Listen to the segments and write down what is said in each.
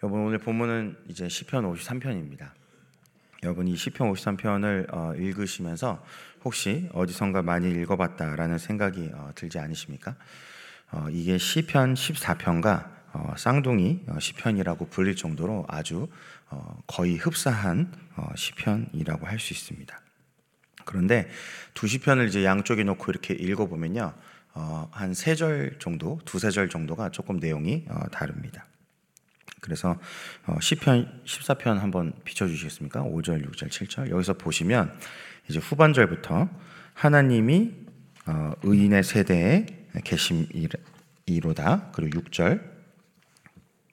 여러분 오늘 본문은 이제 시편 53편입니다. 여러분 이 시편 53편을 어, 읽으시면서 혹시 어디선가 많이 읽어봤다라는 생각이 어, 들지 않으십니까? 어, 이게 시편 14편과 어, 쌍둥이 어, 시편이라고 불릴 정도로 아주 어, 거의 흡사한 어, 시편이라고 할 수 있습니다. 그런데 두 시편을 이제 양쪽에 놓고 이렇게 읽어보면요, 어, 한세 절 정도, 두세 절 정도가 조금 내용이 어, 다릅니다. 그래서 어, 시편 14편 한번 비춰 주시겠습니까? 5절, 6절, 7절 여기서 보시면 이제 후반절부터 하나님이 어, 의인의 세대에 계심이로다. 그리고 6절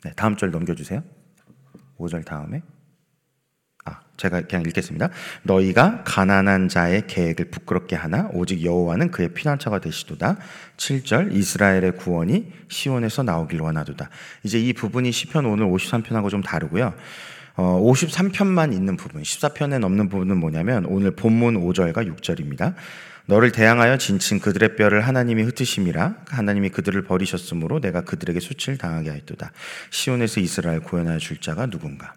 네, 다음 절 넘겨 주세요. 5절 다음에 아, 제가 그냥 읽겠습니다. 너희가 가난한 자의 계획을 부끄럽게 하나 오직 여호와는 그의 피난처가 되시도다. 7절 이스라엘의 구원이 시온에서 나오길 원하도다. 이제 이 부분이 시편 오늘 53편하고 좀 다르고요. 어, 53편만 있는 부분, 14편에 넘는 부분은 뭐냐면 오늘 본문 5절과 6절입니다. 너를 대항하여 진친 그들의 뼈를 하나님이 흩으심이라 하나님이 그들을 버리셨으므로 내가 그들에게 수치를 당하게 하였도다. 시온에서 이스라엘 구원하여 줄 자가 누군가?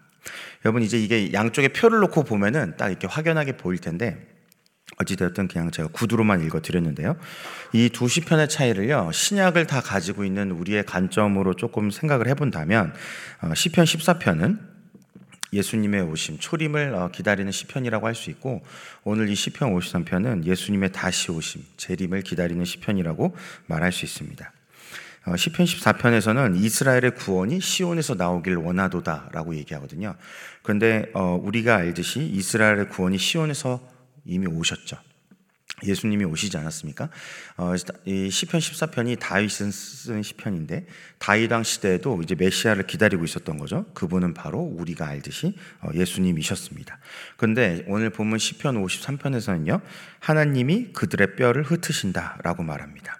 여러분 이제 이게 양쪽에 표를 놓고 보면은 딱 이렇게 확연하게 보일 텐데 어찌되었든 그냥 제가 구두로만 읽어 드렸는데요. 이 두 시편의 차이를요, 신약을 다 가지고 있는 우리의 관점으로 조금 생각을 해본다면, 어, 시편 14편은 예수님의 오심, 초림을 어, 기다리는 시편이라고 할 수 있고, 오늘 이 시편 53편은 예수님의 다시 오심, 재림을 기다리는 시편이라고 말할 수 있습니다. 어, 시편 14편에서는 이스라엘의 구원이 시온에서 나오길 원하도다라고 얘기하거든요. 그런데 어, 우리가 알듯이 이스라엘의 구원이 시온에서 이미 오셨죠. 예수님이 오시지 않았습니까? 어, 이 시편 14편이 다윗은 쓴 시편인데 다윗 왕 시대에도 이제 메시아를 기다리고 있었던 거죠. 그분은 바로 우리가 알듯이 어, 예수님이셨습니다. 그런데 오늘 본문 시편 53편에서는요. 하나님이 그들의 뼈를 흩으신다라고 말합니다.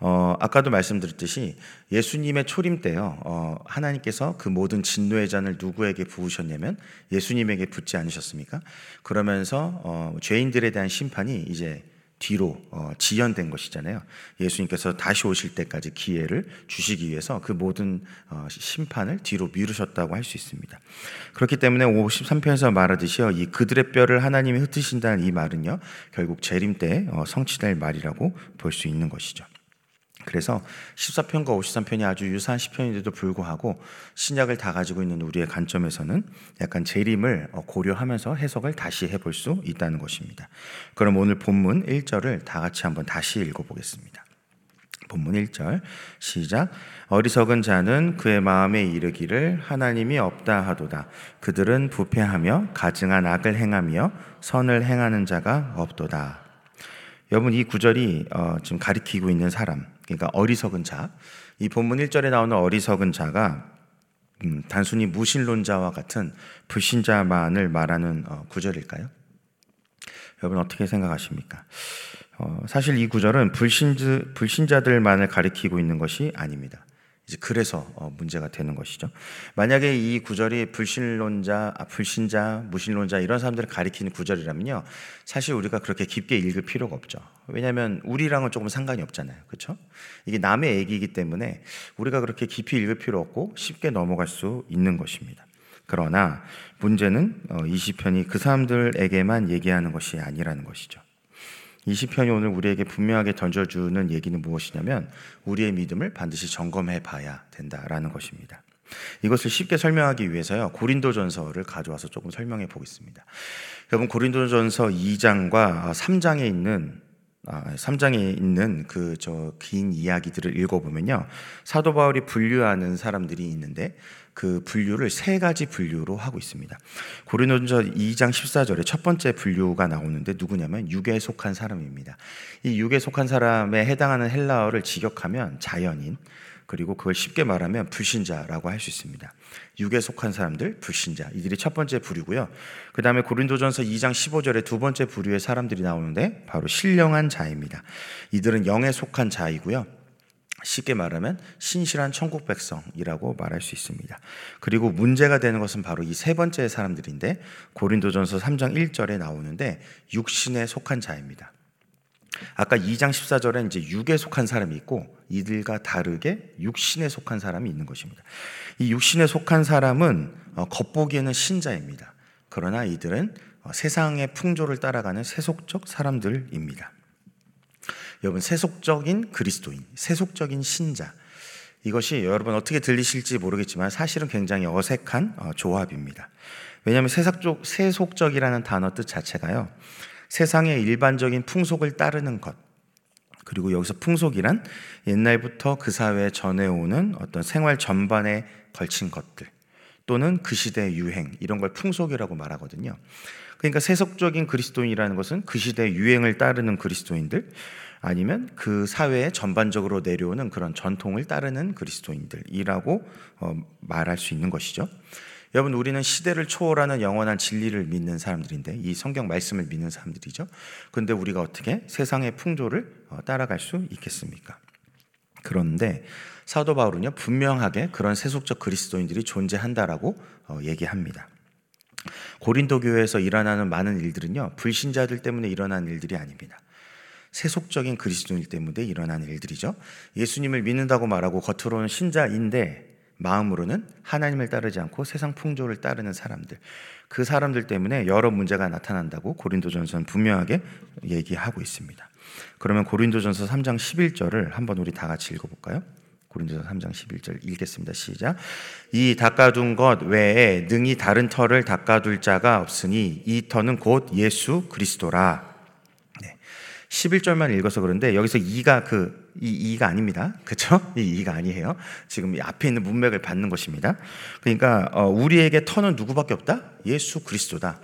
어, 아까도 말씀드렸듯이 예수님의 초림 때요, 어, 하나님께서 그 모든 진노의 잔을 누구에게 부으셨냐면 예수님에게 붓지 않으셨습니까? 그러면서 어, 죄인들에 대한 심판이 이제 뒤로 어, 지연된 것이잖아요. 예수님께서 다시 오실 때까지 기회를 주시기 위해서 그 모든 어, 심판을 뒤로 미루셨다고 할 수 있습니다. 그렇기 때문에 53편에서 말하듯이요, 이 그들의 뼈를 하나님이 흩으신다는 이 말은요, 결국 재림 때 어, 성취될 말이라고 볼 수 있는 것이죠. 그래서 14편과 53편이 아주 유사한 시편인데도 불구하고 신약을 다 가지고 있는 우리의 관점에서는 약간 재림을 고려하면서 해석을 다시 해볼 수 있다는 것입니다. 그럼 오늘 본문 1절을 다 같이 한번 다시 읽어보겠습니다. 본문 1절 시작 어리석은 자는 그의 마음에 이르기를 하나님이 없다 하도다 그들은 부패하며 가증한 악을 행하며 선을 행하는 자가 없도다 여러분 이 구절이 어, 지금 가리키고 있는 사람 그러니까 어리석은 자. 이 본문 1절에 나오는 어리석은 자가 음, 단순히 무신론자와 같은 불신자만을 말하는 어, 구절일까요? 여러분 어떻게 생각하십니까? 어, 사실 이 구절은 불신자, 불신자들만을 가리키고 있는 것이 아닙니다. 이제 그래서 어, 문제가 되는 것이죠. 만약에 이 구절이 불신론자, 아, 불신자, 무신론자 이런 사람들을 가리키는 구절이라면요, 사실 우리가 그렇게 깊게 읽을 필요가 없죠. 왜냐하면 우리랑은 조금 상관이 없잖아요, 그렇죠? 이게 남의 얘기이기 때문에 우리가 그렇게 깊이 읽을 필요 없고 쉽게 넘어갈 수 있는 것입니다. 그러나 문제는 어, 이 시편이 그 사람들에게만 얘기하는 것이 아니라는 것이죠. 이 시편이 오늘 우리에게 분명하게 던져주는 얘기는 무엇이냐면 우리의 믿음을 반드시 점검해 봐야 된다라는 것입니다. 이것을 쉽게 설명하기 위해서요 고린도전서를 가져와서 조금 설명해 보겠습니다. 여러분 고린도전서 2장과 3장에 있는 3장에 있는 그 저 긴 이야기들을 읽어보면요 사도 바울이 분류하는 사람들이 있는데 그 분류를 세 가지 분류로 하고 있습니다. 고린도전서 2장 14절에 첫 번째 분류가 나오는데 누구냐면 육에 속한 사람입니다. 이 육에 속한 사람에 해당하는 헬라어를 직역하면 자연인 그리고 그걸 쉽게 말하면 불신자라고 할 수 있습니다. 육에 속한 사람들, 불신자. 이들이 첫 번째 부류고요. 그 다음에 고린도전서 2장 15절에 두 번째 부류의 사람들이 나오는데 바로 신령한 자입니다. 이들은 영에 속한 자이고요. 쉽게 말하면 신실한 천국 백성이라고 말할 수 있습니다. 그리고 문제가 되는 것은 바로 이 세 번째 사람들인데 고린도전서 3장 1절에 나오는데 육신에 속한 자입니다. 아까 2장 14절에 이제 육에 속한 사람이 있고 이들과 다르게 육신에 속한 사람이 있는 것입니다. 이 육신에 속한 사람은 어, 겉보기에는 신자입니다. 그러나 이들은 어, 세상의 풍조를 따라가는 세속적 사람들입니다. 여러분 세속적인 그리스도인, 세속적인 신자 이것이 여러분 어떻게 들리실지 모르겠지만 사실은 굉장히 어색한 어, 조합입니다. 왜냐하면 세속적, 세속적이라는 단어 뜻 자체가요. 세상의 일반적인 풍속을 따르는 것. 그리고 여기서 풍속이란 옛날부터 그 사회에 전해오는 어떤 생활 전반에 걸친 것들 또는 그 시대의 유행 이런 걸 풍속이라고 말하거든요. 그러니까 세속적인 그리스도인이라는 것은 그 시대의 유행을 따르는 그리스도인들 아니면 그 사회에 전반적으로 내려오는 그런 전통을 따르는 그리스도인들이라고 어, 말할 수 있는 것이죠. 여러분 우리는 시대를 초월하는 영원한 진리를 믿는 사람들인데 이 성경 말씀을 믿는 사람들이죠. 근데 우리가 어떻게 세상의 풍조를 어, 따라갈 수 있겠습니까? 그런데 사도 바울은요 분명하게 그런 세속적 그리스도인들이 존재한다라고 어, 얘기합니다. 고린도 교회에서 일어나는 많은 일들은요 불신자들 때문에 일어난 일들이 아닙니다. 세속적인 그리스도인 때문에 일어난 일들이죠. 예수님을 믿는다고 말하고 겉으로는 신자인데 마음으로는 하나님을 따르지 않고 세상 풍조를 따르는 사람들. 그 사람들 때문에 여러 문제가 나타난다고 고린도전서는 분명하게 얘기하고 있습니다. 그러면 고린도전서 3장 11절을 한번 우리 다 같이 읽어 볼까요? 고린도서 3장 11절 읽겠습니다. 시작. 이 닦아둔 것 외에 능히 다른 터를 닦아둘 자가 없으니 이 터는 곧 예수 그리스도라. 11절만 읽어서 그런데 여기서 2가 그, 이 2가 아닙니다. 그쵸? 이 2가 아니에요. 지금 앞에 있는 문맥을 받는 것입니다. 그러니까, 어, 우리에게 터는 누구밖에 없다? 예수 그리스도다.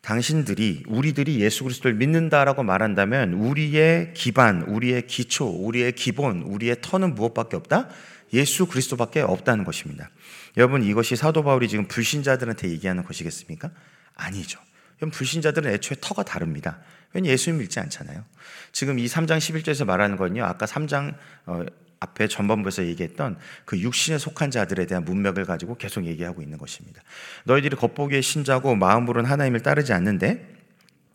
당신들이, 우리들이 예수 그리스도를 믿는다라고 말한다면 우리의 기반, 우리의 기초, 우리의 기본, 우리의 터는 무엇밖에 없다? 예수 그리스도밖에 없다는 것입니다. 여러분, 이것이 사도 바울이 지금 불신자들한테 얘기하는 것이겠습니까? 아니죠. 불신자들은 애초에 터가 다릅니다. 왜냐 예수님 믿지 않잖아요. 지금 이 3장 11절에서 말하는 건요. 아까 3장 어, 앞에 전반부에서 얘기했던 그 육신에 속한 자들에 대한 문맥을 가지고 계속 얘기하고 있는 것입니다. 너희들이 겉보기에 신자고 마음으로는 하나님을 따르지 않는데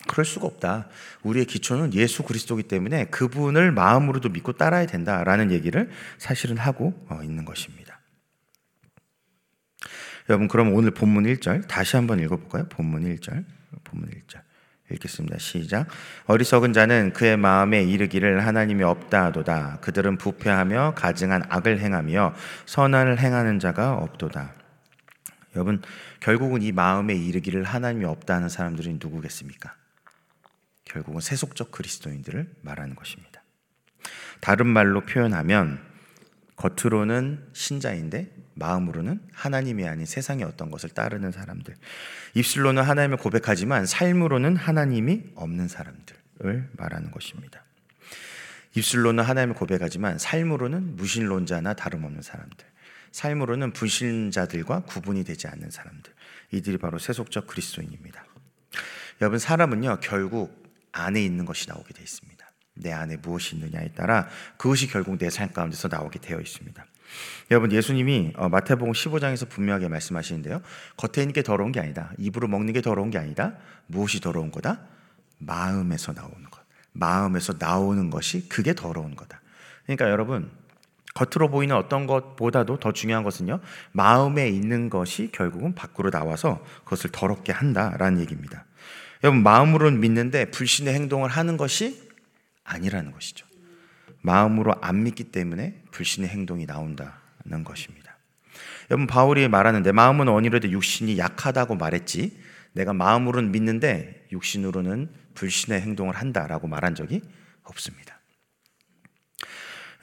그럴 수가 없다. 우리의 기초는 예수 그리스도기 때문에 그분을 마음으로도 믿고 따라야 된다라는 얘기를 사실은 하고 어, 있는 것입니다. 여러분 그럼 오늘 본문 1절 다시 한번 읽어볼까요? 본문 1절 본문 1절 읽겠습니다. 시작. 어리석은 자는 그의 마음에 이르기를 하나님이 없다도다. 그들은 부패하며 가증한 악을 행하며 선을 행하는 자가 없도다. 여러분, 결국은 이 마음에 이르기를 하나님이 없다는 사람들이 누구겠습니까? 결국은 세속적 그리스도인들을 말하는 것입니다. 다른 말로 표현하면 겉으로는 신자인데 마음으로는 하나님이 아닌 세상의 어떤 것을 따르는 사람들. 입술로는 하나님을 고백하지만 삶으로는 하나님이 없는 사람들을 말하는 것입니다. 입술로는 하나님을 고백하지만 삶으로는 무신론자나 다름없는 사람들. 삶으로는 불신자들과 구분이 되지 않는 사람들. 이들이 바로 세속적 그리스도인입니다. 여러분 사람은요 결국 안에 있는 것이 나오게 되어 있습니다. 내 안에 무엇이 있느냐에 따라 그것이 결국 내 삶 가운데서 나오게 되어 있습니다. 여러분 예수님이 어, 마태복음 15장에서 분명하게 말씀하시는데요. 겉에 있는 게 더러운 게 아니다. 입으로 먹는 게 더러운 게 아니다. 무엇이 더러운 거다? 마음에서 나오는 것. 마음에서 나오는 것이 그게 더러운 거다. 그러니까 여러분 겉으로 보이는 어떤 것보다도 더 중요한 것은요. 마음에 있는 것이 결국은 밖으로 나와서 그것을 더럽게 한다라는 얘기입니다. 여러분 마음으로는 믿는데 불신의 행동을 하는 것이 아니라는 것이죠. 마음으로 안 믿기 때문에 불신의 행동이 나온다는 것입니다. 여러분 바울이 말하는 데 마음은 원이로도 육신이 약하다고 말했지 내가 마음으로는 믿는데 육신으로는 불신의 행동을 한다라고 말한 적이 없습니다.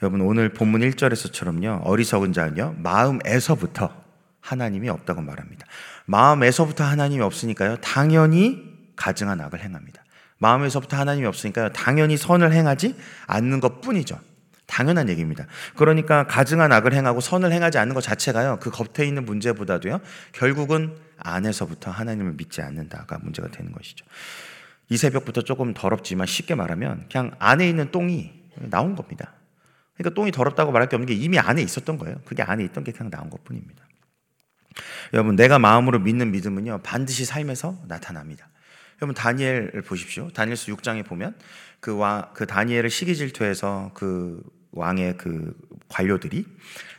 여러분 오늘 본문 1절에서처럼요. 어리석은 자는요. 마음에서부터 하나님이 없다고 말합니다. 마음에서부터 하나님이 없으니까요. 당연히 가증한 악을 행합니다. 마음에서부터 하나님이 없으니까 당연히 선을 행하지 않는 것 뿐이죠. 당연한 얘기입니다. 그러니까 가증한 악을 행하고 선을 행하지 않는 것 자체가요, 그 겉에 있는 문제보다도요, 결국은 안에서부터 하나님을 믿지 않는다가 문제가 되는 것이죠. 이 새벽부터 조금 더럽지만 쉽게 말하면 그냥 안에 있는 똥이 나온 겁니다. 그러니까 똥이 더럽다고 말할 게 없는 게 이미 안에 있었던 거예요. 그게 안에 있던 게 그냥 나온 것 뿐입니다. 여러분, 내가 마음으로 믿는 믿음은요, 반드시 삶에서 나타납니다. 여러분 다니엘을 보십시오. 다니엘서 6장에 보면 그, 왕, 그 다니엘을 시기 질투해서 그 왕의 그 관료들이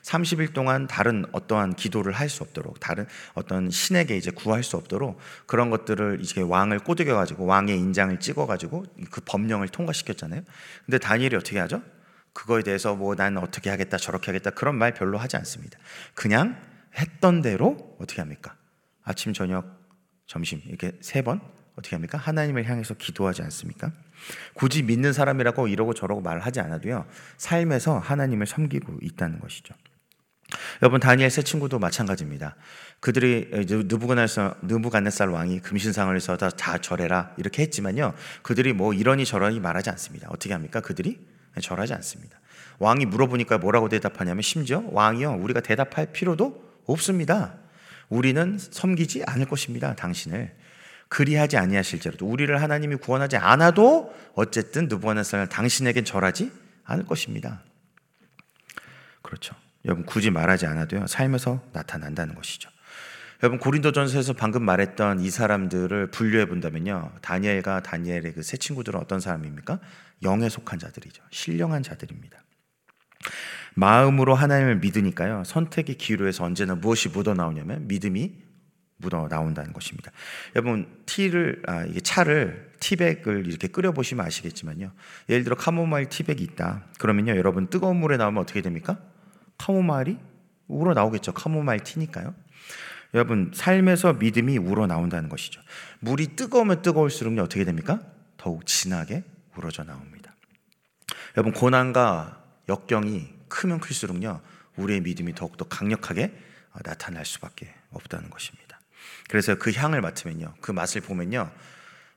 30일 동안 다른 어떠한 기도를 할 수 없도록 다른 어떤 신에게 이제 구할 수 없도록 그런 것들을 이제 왕을 꼬드겨 가지고 왕의 인장을 찍어 가지고 그 법령을 통과시켰잖아요. 근데 다니엘이 어떻게 하죠? 그거에 대해서 뭐 난 어떻게 하겠다 저렇게 하겠다 그런 말 별로 하지 않습니다. 그냥 했던 대로 어떻게 합니까? 아침 저녁 점심 이렇게 세 번 어떻게 합니까? 하나님을 향해서 기도하지 않습니까? 굳이 믿는 사람이라고 이러고 저러고 말하지 않아도요. 삶에서 하나님을 섬기고 있다는 것이죠. 여러분 다니엘 세 친구도 마찬가지입니다. 그들이 느부갓네살 느부갓네살 왕이 금신상을 해서 다, 다 절해라 이렇게 했지만요. 그들이 뭐 이러니 저러니 말하지 않습니다. 어떻게 합니까? 그들이 절하지 않습니다. 왕이 물어보니까 뭐라고 대답하냐면 심지어 왕이요 우리가 대답할 필요도 없습니다. 우리는 섬기지 않을 것입니다. 당신을 그리하지 아니하실지라도 우리를 하나님이 구원하지 않아도 어쨌든 느부갓네살 당신에겐 절하지 않을 것입니다. 그렇죠. 여러분 굳이 말하지 않아도요 삶에서 나타난다는 것이죠. 여러분 고린도전서에서 방금 말했던 이 사람들을 분류해 본다면요 다니엘과 다니엘의 그 세 친구들은 어떤 사람입니까? 영에 속한 자들이죠. 신령한 자들입니다. 마음으로 하나님을 믿으니까요 선택의 기로에서 언제나 무엇이 묻어 나오냐면 믿음이 묻어 나온다는 것입니다. 여러분 티를 아, 이게 차를 티백을 이렇게 끓여 보시면 아시겠지만요. 예를 들어 카모마일 티백이 있다. 그러면요, 여러분 뜨거운 물에 나오면 어떻게 됩니까? 카모마일이 우러 나오겠죠. 카모마일 티니까요. 여러분 삶에서 믿음이 우러 나온다는 것이죠. 물이 뜨거우면 뜨거울수록 어떻게 됩니까? 더욱 진하게 우러져 나옵니다. 여러분 고난과 역경이 크면 클수록요 우리의 믿음이 더욱더 강력하게 나타날 수밖에 없다는 것입니다. 그래서 그 향을 맡으면요, 그 맛을 보면요,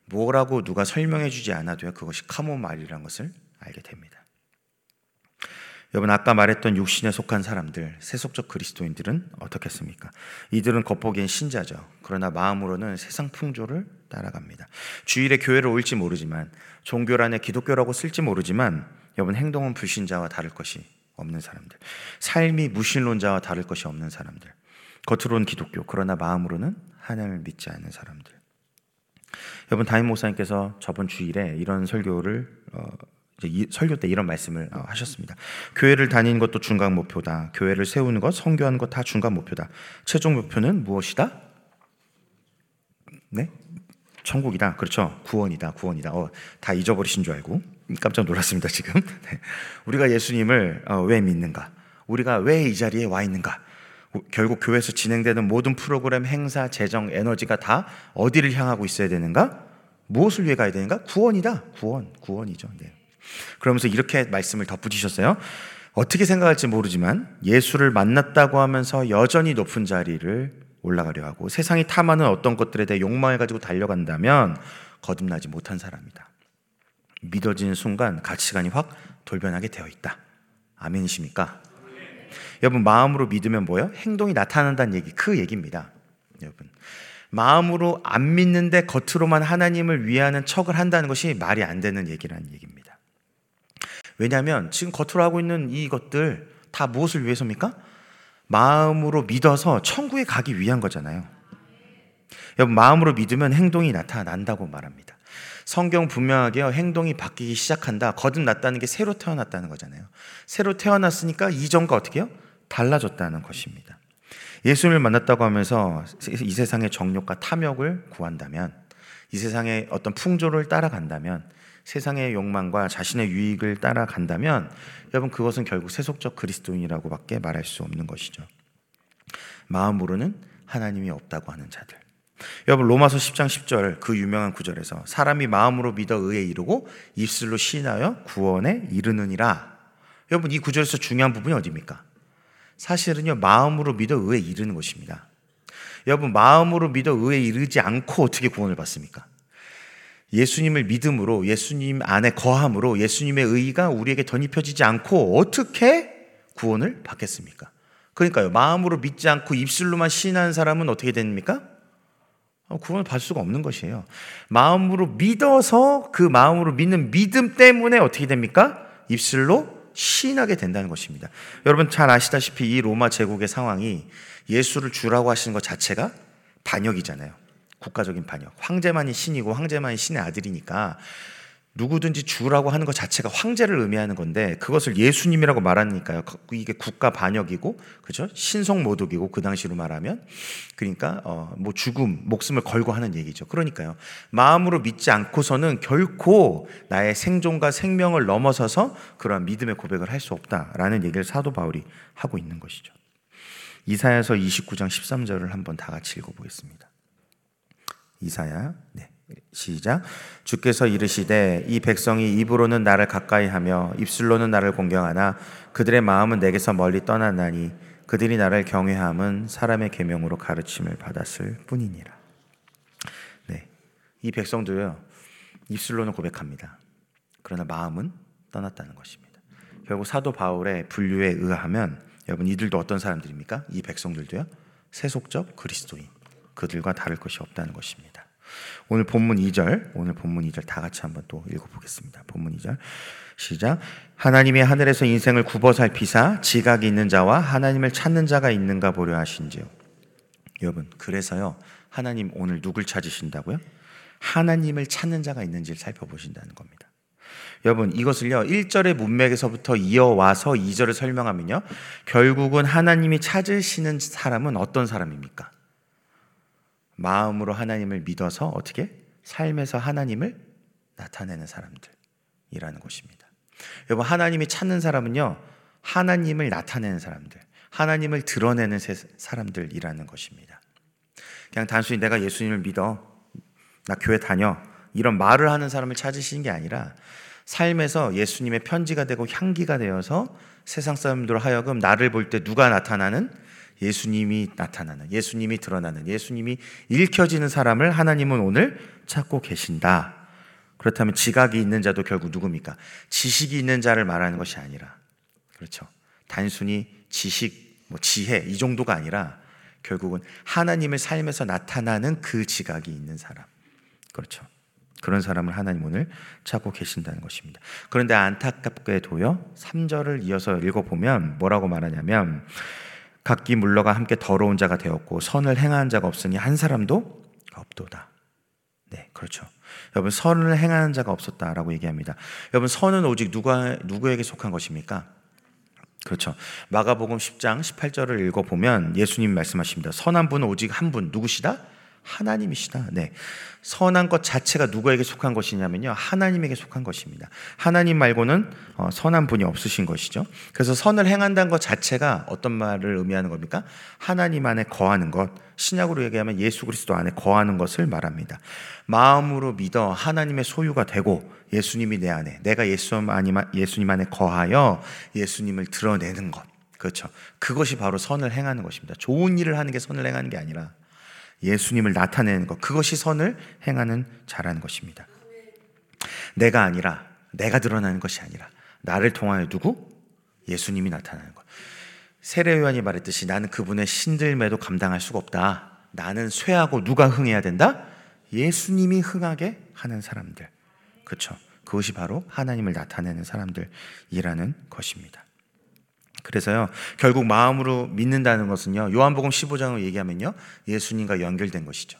뭐라고 누가 설명해 주지 않아도요, 그것이 카모마일이라는 것을 알게 됩니다. 여러분 아까 말했던 육신에 속한 사람들, 세속적 그리스도인들은 어떻겠습니까? 이들은 겉보기엔 신자죠. 그러나 마음으로는 세상 풍조를 따라갑니다. 주일에 교회를 올지 모르지만 종교란에 기독교라고 쓸지 모르지만 여러분 행동은 불신자와 다를 것이 없는 사람들. 삶이 무신론자와 다를 것이 없는 사람들. 겉으로는 기독교 그러나 마음으로는 하나님을 믿지 않는 사람들. 여러분 다임 목사님께서 저번 주일에 이런 설교를 어, 이제 설교 때 이런 말씀을 어, 하셨습니다. 교회를 다니는 것도 중간 목표다. 교회를 세우는 것, 성교하는 것 다 중간 목표다. 최종 목표는 무엇이다? 네? 천국이다. 그렇죠. 구원이다. 구원이다. 어, 다 잊어버리신 줄 알고 깜짝 놀랐습니다. 지금 네. 우리가 예수님을 어, 왜 믿는가? 우리가 왜 이 자리에 와 있는가? 결국 교회에서 진행되는 모든 프로그램, 행사, 재정, 에너지가 다 어디를 향하고 있어야 되는가? 무엇을 위해 가야 되는가? 구원이다. 구원, 구원이죠. 네. 그러면서 이렇게 말씀을 덧붙이셨어요. 어떻게 생각할지 모르지만 예수를 만났다고 하면서 여전히 높은 자리를 올라가려 하고 세상이 탐하는 어떤 것들에 대해 욕망을 가지고 달려간다면 거듭나지 못한 사람이다. 믿어지는 순간 가치관이 확 돌변하게 되어 있다. 아멘이십니까? 여러분 마음으로 믿으면 뭐요? 행동이 나타난다는 얘기 그 얘기입니다. 여러분 마음으로 안 믿는데 겉으로만 하나님을 위하는 척을 한다는 것이 말이 안 되는 얘기라는 얘기입니다. 왜냐하면 지금 겉으로 하고 있는 이것들 다 무엇을 위해서입니까? 마음으로 믿어서 천국에 가기 위한 거잖아요. 여러분 마음으로 믿으면 행동이 나타난다고 말합니다. 성경 분명하게요. 행동이 바뀌기 시작한다. 거듭났다는 게 새로 태어났다는 거잖아요. 새로 태어났으니까 이전과 어떻게 요 달라졌다는 것입니다. 예수님을 만났다고 하면서 이 세상의 정욕과 탐욕을 구한다면 이 세상의 어떤 풍조를 따라간다면 세상의 욕망과 자신의 유익을 따라간다면 여러분 그것은 결국 세속적 그리스도인이라고밖에 말할 수 없는 것이죠. 마음으로는 하나님이 없다고 하는 자들. 여러분 로마서 10장 10절 그 유명한 구절에서 사람이 마음으로 믿어 의에 이르고 입술로 시인하여 구원에 이르느니라. 여러분 이 구절에서 중요한 부분이 어디입니까? 사실은요 마음으로 믿어 의에 이르는 것입니다. 여러분 마음으로 믿어 의에 이르지 않고 어떻게 구원을 받습니까? 예수님을 믿음으로 예수님 안에 거함으로 예수님의 의가 우리에게 덧입혀지지 않고 어떻게 구원을 받겠습니까? 그러니까요 마음으로 믿지 않고 입술로만 신하는 사람은 어떻게 됩니까? 어, 구원을 받을 수가 없는 것이에요. 마음으로 믿어서 그 마음으로 믿는 믿음 때문에 어떻게 됩니까? 입술로 시인하게 된다는 것입니다. 여러분 잘 아시다시피 이 로마 제국의 상황이 예수를 주라고 하시는 것 자체가 반역이잖아요. 국가적인 반역. 황제만이 신이고 황제만이 신의 아들이니까 누구든지 주라고 하는 것 자체가 황제를 의미하는 건데 그것을 예수님이라고 말하니까요. 이게 국가 반역이고 그죠? 신성 모독이고 그 당시로 말하면 그러니까 어 뭐 죽음, 목숨을 걸고 하는 얘기죠. 그러니까요. 마음으로 믿지 않고서는 결코 나의 생존과 생명을 넘어서서 그러한 믿음의 고백을 할 수 없다라는 얘기를 사도 바울이 하고 있는 것이죠. 이사야서 29장 13절을 한번 다 같이 읽어 보겠습니다. 이사야 네. 시작. 주께서 이르시되 이 백성이 입으로는 나를 가까이 하며 입술로는 나를 공경하나 그들의 마음은 내게서 멀리 떠났나니 그들이 나를 경외함은 사람의 계명으로 가르침을 받았을 뿐이니라. 네. 이 백성도요. 입술로는 고백합니다. 그러나 마음은 떠났다는 것입니다. 결국 사도 바울의 분류에 의하면 여러분 이들도 어떤 사람들입니까? 이 백성들도요. 세속적 그리스도인. 그들과 다를 것이 없다는 것입니다. 오늘 본문 2절, 오늘 본문 2절 다 같이 한번 또 읽어보겠습니다. 본문 2절 시작. 하나님이 하늘에서 인생을 굽어 살피사 지각이 있는 자와 하나님을 찾는 자가 있는가 보려 하신지요. 여러분, 그래서요. 하나님 오늘 누굴 찾으신다고요? 하나님을 찾는 자가 있는지를 살펴보신다는 겁니다. 여러분, 이것을요, 1절의 문맥에서부터 이어와서 2절을 설명하면요, 결국은 하나님이 찾으시는 사람은 어떤 사람입니까? 마음으로 하나님을 믿어서 어떻게 삶에서 하나님을 나타내는 사람들이라는 것입니다. 여러분 하나님이 찾는 사람은요 하나님을 나타내는 사람들, 하나님을 드러내는 사람들이라는 것입니다. 그냥 단순히 내가 예수님을 믿어, 나 교회 다녀 이런 말을 하는 사람을 찾으시는 게 아니라 삶에서 예수님의 편지가 되고 향기가 되어서 세상 사람들 하여금 나를 볼 때 누가 나타나는 예수님이 나타나는, 예수님이 드러나는, 예수님이 읽혀지는 사람을 하나님은 오늘 찾고 계신다. 그렇다면 지각이 있는 자도 결국 누굽니까? 지식이 있는 자를 말하는 것이 아니라, 그렇죠. 단순히 지식, 뭐 지혜, 이 정도가 아니라 결국은 하나님의 삶에서 나타나는 그 지각이 있는 사람. 그렇죠. 그런 사람을 하나님 오늘 찾고 계신다는 것입니다. 그런데 안타깝게도요, 3절을 이어서 읽어보면 뭐라고 말하냐면, 각기 물러가 함께 더러운 자가 되었고 선을 행하는 자가 없으니 한 사람도 없도다. 네, 그렇죠. 여러분 선을 행하는 자가 없었다라고 얘기합니다. 여러분 선은 오직 누가 누구에게 속한 것입니까? 그렇죠. 마가복음 10장 18절을 읽어 보면 예수님 말씀하십니다. 선한 분은 오직 한 분 누구시다? 하나님이시다. 네. 선한 것 자체가 누구에게 속한 것이냐면요. 하나님에게 속한 것입니다. 하나님 말고는 어, 선한 분이 없으신 것이죠. 그래서 선을 행한다는 것 자체가 어떤 말을 의미하는 겁니까? 하나님 안에 거하는 것. 신약으로 얘기하면 예수 그리스도 안에 거하는 것을 말합니다. 마음으로 믿어 하나님의 소유가 되고 예수님이 내 안에, 내가 예수님 안에 거하여 예수님을 드러내는 것. 그렇죠. 그것이 바로 선을 행하는 것입니다. 좋은 일을 하는 게 선을 행하는 게 아니라 예수님을 나타내는 것, 그것이 선을 행하는 자라는 것입니다. 내가 아니라, 내가 드러나는 것이 아니라, 나를 통하여 누구? 예수님이 나타나는 것. 세례요한이 말했듯이 나는 그분의 신들매도 감당할 수가 없다. 나는 쇠하고 누가 흥해야 된다? 예수님이 흥하게 하는 사람들. 그렇죠. 그것이 바로 하나님을 나타내는 사람들이라는 것입니다. 그래서요, 결국 마음으로 믿는다는 것은요, 요한복음 15장을 얘기하면요, 예수님과 연결된 것이죠.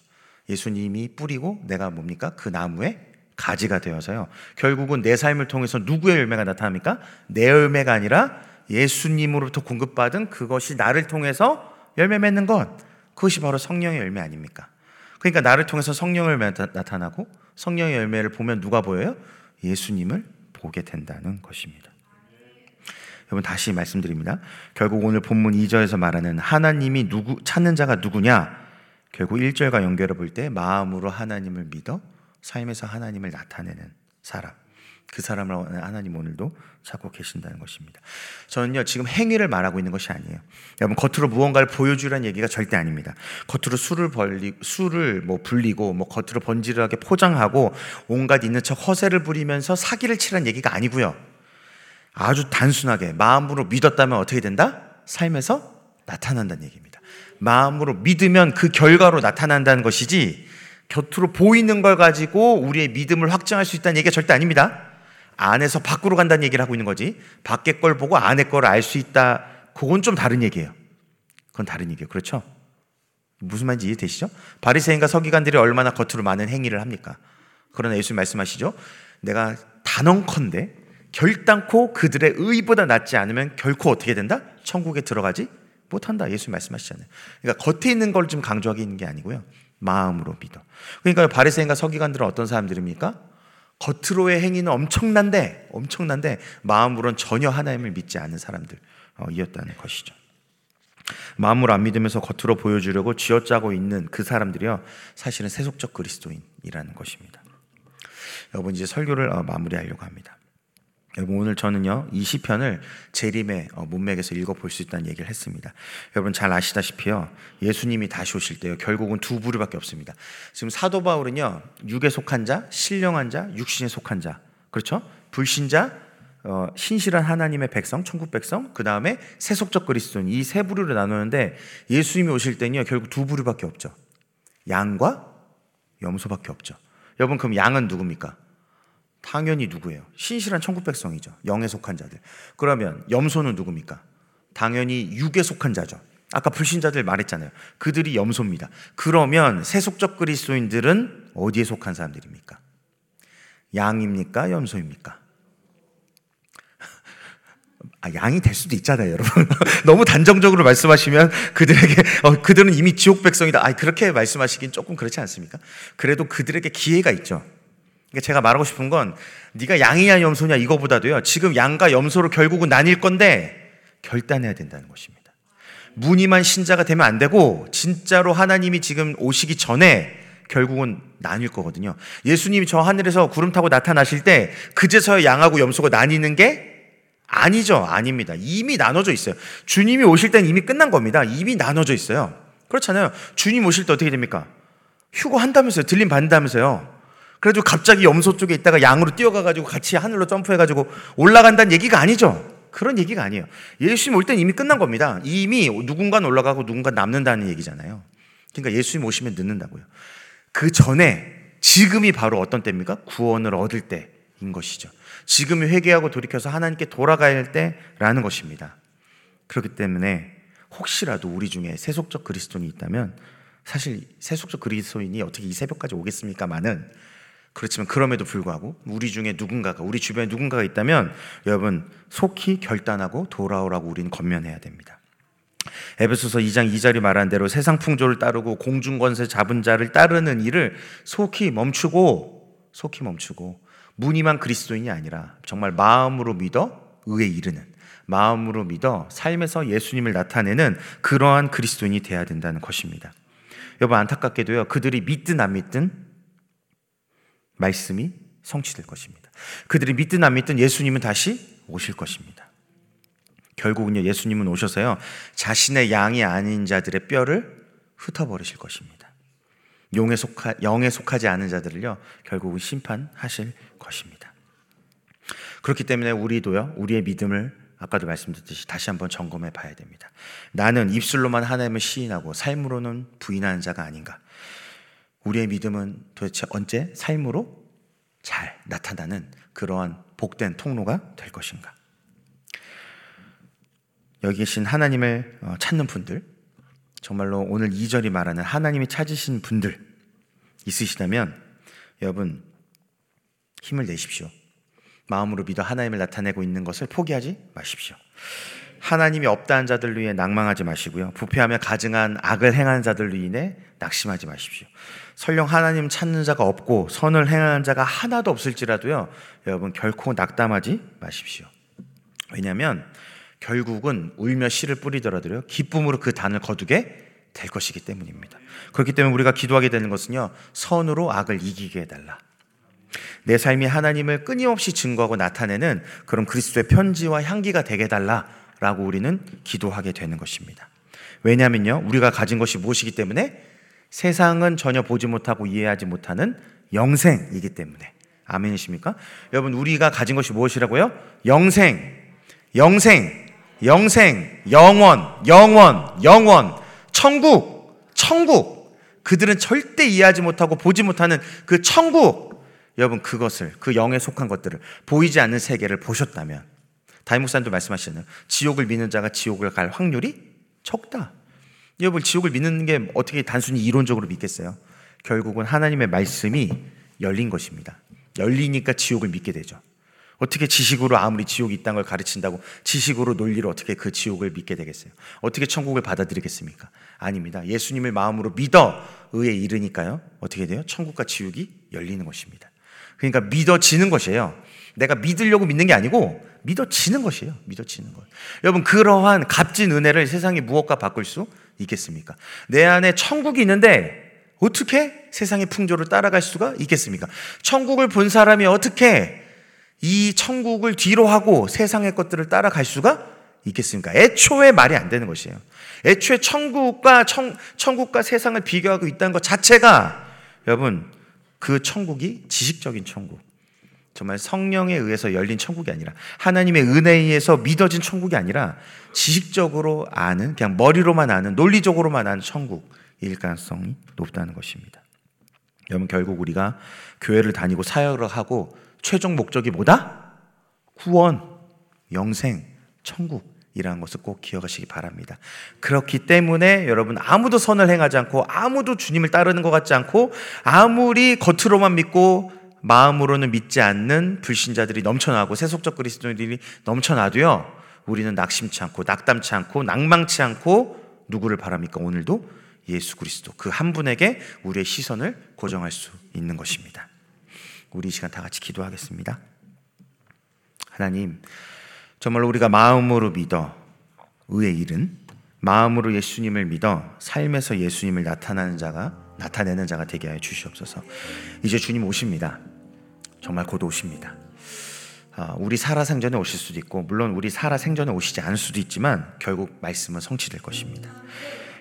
예수님이 뿌리고 내가 뭡니까? 그 나무에 가지가 되어서요, 결국은 내 삶을 통해서 누구의 열매가 나타납니까? 내 열매가 아니라 예수님으로부터 공급받은 그것이 나를 통해서 열매 맺는 것. 그것이 바로 성령의 열매 아닙니까? 그러니까 나를 통해서 성령의 열매 나타나고 성령의 열매를 보면 누가 보여요? 예수님을 보게 된다는 것입니다. 여러분 다시 말씀드립니다. 결국 오늘 본문 2절에서 말하는 하나님이 누구 찾는 자가 누구냐? 결국 1절과 연결해 볼 때 마음으로 하나님을 믿어 삶에서 하나님을 나타내는 사람. 그 사람을 하나님 오늘도 찾고 계신다는 것입니다. 저는요, 지금 행위를 말하고 있는 것이 아니에요. 여러분, 겉으로 무언가를 보여주라는 얘기가 절대 아닙니다. 겉으로 술을 벌리, 술을 뭐 불리고, 뭐 겉으로 번지르하게 포장하고, 온갖 있는 척 허세를 부리면서 사기를 치라는 얘기가 아니고요. 아주 단순하게 마음으로 믿었다면 어떻게 된다? 삶에서 나타난다는 얘기입니다. 마음으로 믿으면 그 결과로 나타난다는 것이지 곁으로 보이는 걸 가지고 우리의 믿음을 확증할 수 있다는 얘기가 절대 아닙니다. 안에서 밖으로 간다는 얘기를 하고 있는 거지. 밖에 걸 보고 안에 걸 알 수 있다. 그건 좀 다른 얘기예요. 그건 다른 얘기예요. 그렇죠? 무슨 말인지 이해되시죠? 바리새인과 서기관들이 얼마나 겉으로 많은 행위를 합니까? 그러나 예수님 말씀하시죠. 내가 단언컨대 결단코 그들의 의보다 낫지 않으면 결코 어떻게 된다? 천국에 들어가지 못한다. 예수님 말씀하시잖아요. 그러니까 겉에 있는 걸 좀 강조하기 있는 게 아니고요. 마음으로 믿어. 그러니까 바리새인과 서기관들은 어떤 사람들입니까? 겉으로의 행위는 엄청난데 엄청난데 마음으로는 전혀 하나님을 믿지 않는 사람들이었다는 것이죠. 마음으로 안 믿으면서 겉으로 보여주려고 쥐어짜고 있는 그 사람들이요 사실은 세속적 그리스도인이라는 것입니다. 여러분 이제 설교를 어, 마무리하려고 합니다. 여러분 오늘 저는요 이 시편을 재림의 어, 문맥에서 읽어볼 수 있다는 얘기를 했습니다. 여러분 잘 아시다시피요 예수님이 다시 오실 때요 결국은 두 부류밖에 없습니다. 지금 사도 바울은요 육에 속한 자, 신령한 자, 육신에 속한 자 그렇죠? 불신자, 어, 신실한 하나님의 백성, 천국 백성, 그 다음에 세속적 그리스도인 이 세 부류로 나누는데 예수님이 오실 때는요 결국 두 부류밖에 없죠. 양과 염소밖에 없죠. 여러분 그럼 양은 누굽니까? 당연히 누구예요? 신실한 천국 백성이죠. 영에 속한 자들. 그러면 염소는 누굽니까? 당연히 육에 속한 자죠. 아까 불신자들 말했잖아요. 그들이 염소입니다. 그러면 세속적 그리스도인들은 어디에 속한 사람들입니까? 양입니까? 염소입니까? 아, 양이 될 수도 있잖아요, 여러분. 너무 단정적으로 말씀하시면 그들에게, 어, 그들은 이미 지옥 백성이다. 아, 그렇게 말씀하시긴 조금 그렇지 않습니까? 그래도 그들에게 기회가 있죠. 그러니까 제가 말하고 싶은 건 네가 양이냐 염소냐 이거보다도요. 지금 양과 염소로 결국은 나뉠 건데 결단해야 된다는 것입니다. 무늬만 신자가 되면 안 되고 진짜로 하나님이 지금 오시기 전에 결국은 나뉠 거거든요. 예수님이 저 하늘에서 구름 타고 나타나실 때 그제서야 양하고 염소가 나뉘는 게 아니죠. 아닙니다. 이미 나눠져 있어요. 주님이 오실 땐 이미 끝난 겁니다. 이미 나눠져 있어요. 그렇잖아요. 주님 오실 때 어떻게 됩니까? 휴고 한다면서요. 들림 받는다면서요. 그래가지고 갑자기 염소 쪽에 있다가 양으로 뛰어가가지고 같이 하늘로 점프해가지고 올라간다는 얘기가 아니죠. 그런 얘기가 아니에요. 예수님 올 땐 이미 끝난 겁니다. 이미 누군가 올라가고 누군가 남는다는 얘기잖아요. 그러니까 예수님 오시면 늦는다고요. 그 전에 지금이 바로 어떤 때입니까? 구원을 얻을 때인 것이죠. 지금이 회개하고 돌이켜서 하나님께 돌아가야 할 때라는 것입니다. 그렇기 때문에 혹시라도 우리 중에 세속적 그리스도인이 있다면 사실 세속적 그리스도인이 어떻게 이 새벽까지 오겠습니까마는 그렇지만 그럼에도 불구하고 우리 중에 누군가가 우리 주변에 누군가가 있다면 여러분 속히 결단하고 돌아오라고 우리는 권면해야 됩니다. 에베소서 2장 2절이 말한 대로 세상 풍조를 따르고 공중 권세 잡은 자를 따르는 일을 속히 멈추고 속히 멈추고 무늬만 그리스도인이 아니라 정말 마음으로 믿어 의에 이르는 마음으로 믿어 삶에서 예수님을 나타내는 그러한 그리스도인이 되어야 된다는 것입니다. 여러분 안타깝게도요 그들이 믿든 안 믿든 말씀이 성취될 것입니다. 그들이 믿든 안 믿든 예수님은 다시 오실 것입니다. 결국은요, 예수님은 오셔서요, 자신의 양이 아닌 자들의 뼈를 흩어버리실 것입니다. 용에 속하, 영에 속하지 않은 자들을요, 결국은 심판하실 것입니다. 그렇기 때문에 우리도요, 우리의 믿음을 아까도 말씀드렸듯이 다시 한번 점검해 봐야 됩니다. 나는 입술로만 하나님을 시인하고 삶으로는 부인하는 자가 아닌가. 우리의 믿음은 도대체 언제 삶으로 잘 나타나는 그러한 복된 통로가 될 것인가? 여기 계신 하나님을 어, 찾는 분들, 정말로 오늘 2절이 말하는 하나님이 찾으신 분들 있으시다면 여러분 힘을 내십시오. 마음으로 믿어 하나님을 나타내고 있는 것을 포기하지 마십시오. 하나님이 없다는 자들로 인해 낭망하지 마시고요. 부패하며 가증한 악을 행하는 자들로 인해 낙심하지 마십시오. 설령 하나님 찾는 자가 없고 선을 행하는 자가 하나도 없을지라도요. 여러분 결코 낙담하지 마십시오. 왜냐하면 결국은 울며 씨를 뿌리더라도요. 기쁨으로 그 단을 거두게 될 것이기 때문입니다. 그렇기 때문에 우리가 기도하게 되는 것은요. 선으로 악을 이기게 해달라. 내 삶이 하나님을 끊임없이 증거하고 나타내는 그런 그리스도의 편지와 향기가 되게 해달라. 라고 우리는 기도하게 되는 것입니다. 왜냐하면요, 우리가 가진 것이 무엇이기 때문에 세상은 전혀 보지 못하고 이해하지 못하는 영생이기 때문에. 아멘이십니까? 여러분, 우리가 가진 것이 무엇이라고요? 영생, 영생, 영생, 영원, 영원, 영원, 천국, 천국. 그들은 절대 이해하지 못하고 보지 못하는 그 천국. 여러분, 그것을, 그 영에 속한 것들을 보이지 않는 세계를 보셨다면, 다임 목사님도 말씀하시잖아요. 지옥을 믿는 자가 지옥을 갈 확률이 적다. 여러분 지옥을 믿는 게 어떻게 단순히 이론적으로 믿겠어요? 결국은 하나님의 말씀이 열린 것입니다. 열리니까 지옥을 믿게 되죠. 어떻게 지식으로 아무리 지옥이 있다는 걸 가르친다고 지식으로 논리로 어떻게 그 지옥을 믿게 되겠어요? 어떻게 천국을 받아들이겠습니까? 아닙니다. 예수님을 마음으로 믿어 의에 이르니까요. 어떻게 돼요? 천국과 지옥이 열리는 것입니다. 그러니까 믿어지는 것이에요. 내가 믿으려고 믿는 게 아니고 믿어지는 것이에요. 믿어지는 것. 여러분 그러한 값진 은혜를 세상이 무엇과 바꿀 수 있겠습니까? 내 안에 천국이 있는데 어떻게 세상의 풍조를 따라갈 수가 있겠습니까? 천국을 본 사람이 어떻게 이 천국을 뒤로 하고 세상의 것들을 따라갈 수가 있겠습니까? 애초에 말이 안 되는 것이에요. 애초에 천국과 천, 천국과 세상을 비교하고 있다는 것 자체가 여러분 그 천국이 지식적인 천국. 정말 성령에 의해서 열린 천국이 아니라 하나님의 은혜에 의해서 믿어진 천국이 아니라 지식적으로 아는 그냥 머리로만 아는 논리적으로만 아는 천국일 가능성이 높다는 것입니다. 여러분 결국 우리가 교회를 다니고 사역을 하고 최종 목적이 뭐다? 구원, 영생, 천국이라는 것을 꼭 기억하시기 바랍니다. 그렇기 때문에 여러분 아무도 선을 행하지 않고 아무도 주님을 따르는 것 같지 않고 아무리 겉으로만 믿고 마음으로는 믿지 않는 불신자들이 넘쳐나고 세속적 그리스도인들이 넘쳐나도요. 우리는 낙심치 않고 낙담치 않고 낭망치 않고 누구를 바랍니까? 오늘도 예수 그리스도 그 한 분에게 우리의 시선을 고정할 수 있는 것입니다. 우리 시간 다 같이 기도하겠습니다. 하나님, 정말 우리가 마음으로 믿어 의의 일은 마음으로 예수님을 믿어 삶에서 예수님을 나타나는 자가 나타내는 자가 되게 하여 주시옵소서. 이제 주님 오십니다. 정말 곧 오십니다. 아, 우리 살아 생전에 오실 수도 있고 물론 우리 살아 생전에 오시지 않을 수도 있지만 결국 말씀은 성취될 것입니다.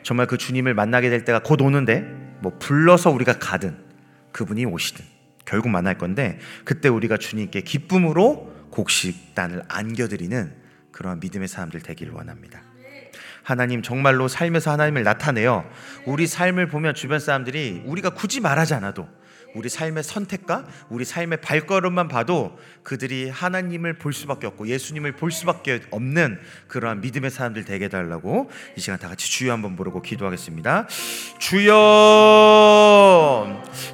정말 그 주님을 만나게 될 때가 곧 오는데 뭐 불러서 우리가 가든 그분이 오시든 결국 만날 건데 그때 우리가 주님께 기쁨으로 곡식단을 안겨드리는 그런 믿음의 사람들 되기를 원합니다. 하나님 정말로 삶에서 하나님을 나타내요. 우리 삶을 보면 주변 사람들이 우리가 굳이 말하지 않아도 우리 삶의 선택과 우리 삶의 발걸음만 봐도 그들이 하나님을 볼 수밖에 없고 예수님을 볼 수밖에 없는 그러한 믿음의 사람들 되게 달라고 이 시간 다 같이 주여 한번 부르고 기도하겠습니다. 주여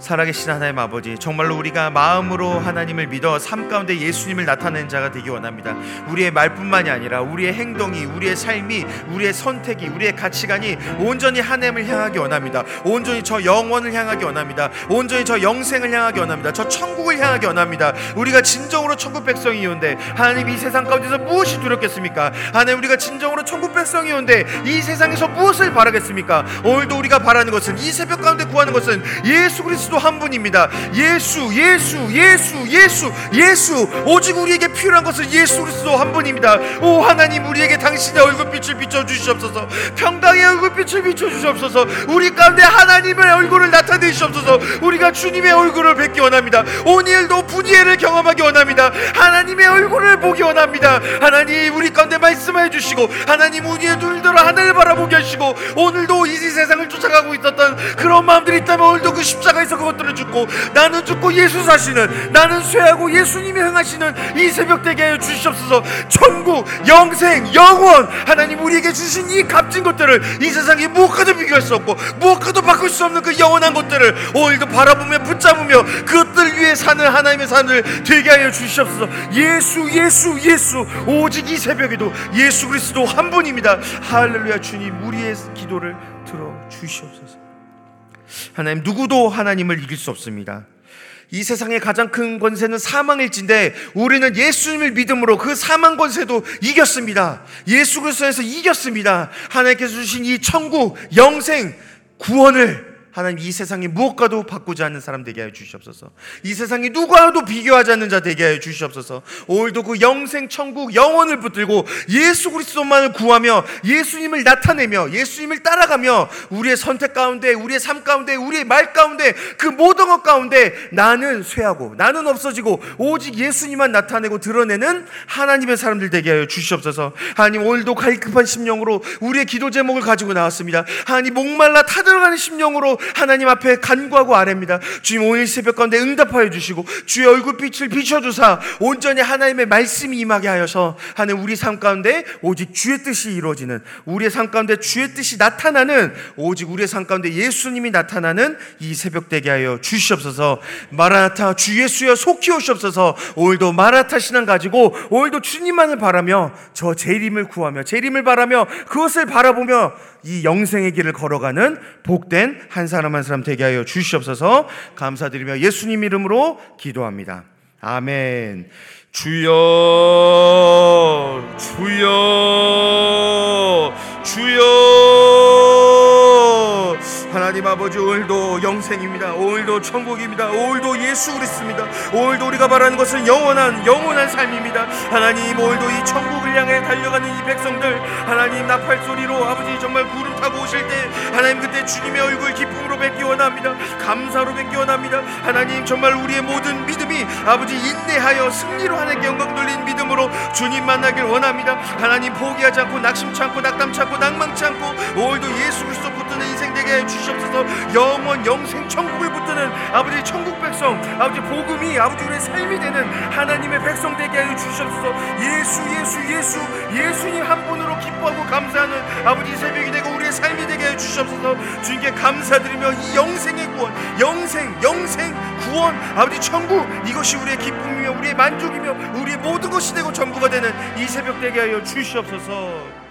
살아계신 하나님 아버지 정말로 우리가 마음으로 하나님을 믿어 삶 가운데 예수님을 나타내는 자가 되기 원합니다. 우리의 말뿐만이 아니라 우리의 행동이 우리의 삶이 우리의 선택이 우리의 가치관이 온전히 하나님을 향하기 원합니다. 온전히 저 영원을 향하기 원합니다. 온전히 저 영생을 향하기 원합니다. 저 천국을 향하기 원합니다. 우리가 진정으로 천국 백성이온데 하나님 이 세상 가운데서 무엇이 두렵겠습니까? 하나님 우리가 진정으로 천국 백성이온데 이 세상에서 무엇을 바라겠습니까? 오늘도 우리가 바라는 것은 이 새벽 가운데 구하는 것은 예수 그리스도 한 분입니다. 예수, 예수, 예수, 예수, 예수. 오직 우리에게 필요한 것은 예수 그리스도 한 분입니다. 오 하나님 우리에게 당신의 얼굴빛을 비춰 주시옵소서. 평강의 얼굴빛을 비춰 주시옵소서. 우리 가운데 하나님의 얼굴을 나타내 주시옵소서. 우리가 주 주님의 얼굴을 뵙기 원합니다. 오늘도 분이를 경험하기 원합니다. 하나님의 얼굴을 보기 원합니다. 하나님 우리 가운데 말씀해 주시고 하나님 우리의 눈들어 하늘을 바라보게 하시고 오늘도 이 세상을 쫓아가고 있었던 그런 마음들이 있다면 오늘도 그 십자가에서 그것들을 죽고 나는 죽고 예수 사시는 나는 쇠하고 예수님이 행하시는 이 새벽 되게 하여 주시옵소서 천국 영생 영원 하나님 우리에게 주신 이 값진 것들을 이 세상에 무엇과도 비교할 수 없고 무엇과도 바꿀 수 없는 그 영원한 것들을 오늘도 바라보며 붙잡으며 그것들 위해 사는 하나님의 산을 되게 하여 주시옵소서. 예수, 예수, 예수. 오직 이 새벽에도 예수 그리스도 한 분입니다. 할렐루야 주님 우리의 기도를 들어 주시옵소서. 하나님 누구도 하나님을 이길 수 없습니다. 이 세상의 가장 큰 권세는 사망일진데 우리는 예수님을 믿음으로 그 사망 권세도 이겼습니다. 예수 그리스도에서 이겼습니다. 하나님께서 주신 이 천국 영생 구원을 하나님 이 세상이 무엇과도 바꾸지 않는 사람 되게 하여 주시옵소서. 이 세상이 누구와도 비교하지 않는 자 되게 하여 주시옵소서. 오늘도 그 영생 천국 영원을 붙들고 예수 그리스도만을 구하며 예수님을 나타내며 예수님을 따라가며 우리의 선택 가운데 우리의 삶 가운데 우리의 말 가운데 그 모든 것 가운데 나는 쇠하고 나는 없어지고 오직 예수님만 나타내고 드러내는 하나님의 사람들 되게 하여 주시옵소서. 하나님 오늘도 갈급한 심령으로 우리의 기도 제목을 가지고 나왔습니다. 하나님 목말라 타들어가는 심령으로 하나님 앞에 간구하고 아뢰입니다. 주님 오늘 새벽 가운데 응답하여 주시고 주의 얼굴빛을 비춰주사 온전히 하나님의 말씀이 임하게 하여서 하는 우리 삶 가운데 오직 주의 뜻이 이루어지는 우리의 삶 가운데 주의 뜻이 나타나는 오직 우리의 삶 가운데 예수님이 나타나는 이 새벽 되게 하여 주시옵소서 마라나타 주 예수여 속히 오시옵소서 오늘도 마라타 신앙 가지고 오늘도 주님만을 바라며 저 재림을 구하며 재림을 바라며 그것을 바라보며 이 영생의 길을 걸어가는 복된 한 사람 한 사람 되게 하여 주시옵소서 감사드리며 예수님 이름으로 기도합니다. 아멘. 주여, 주여, 주여. 아버지 오늘도 영생입니다. 오늘도 천국입니다. 오늘도 예수 그리스도입니다. 오늘도 우리가 바라는 것은 영원한 영원한 삶입니다. 하나님 오늘도 이 천국을 향해 달려가는 이 백성들 하나님 나팔 소리로 아버지 정말 구름 타고 오실 때 하나님 그때 주님의 얼굴 기쁨으로 뵙기 원합니다. 감사로 뵙기 원합니다. 하나님 정말 우리의 모든 믿음이 아버지 인내하여 승리로 하나님께 영광 돌린 믿음으로 주님 만나길 원합니다. 하나님 포기하지 않고 낙심치 않고 낙담치 않고 낭망치 않고 오늘도 예수 그리스도 붙드는 인생 되게 해 주시옵소서. 영원 영생 천국을 붙드는 아버지 천국 백성 아버지 복음이 아버지 우리의 삶이 되는 하나님의 백성 되게 하여 주시옵소서. 예수 예수 예수 예수님 한 분으로 기뻐하고 감사하는 아버지 새벽이 되고 우리의 삶이 되게 하여 주시옵소서. 주님께 감사드리며 이 영생의 구원 영생 영생 구원 아버지 천국 이것이 우리의 기쁨이며 우리의 만족이며 우리의 모든 것이 되고 전부가 되는 이 새벽 되게 하여 주시옵소서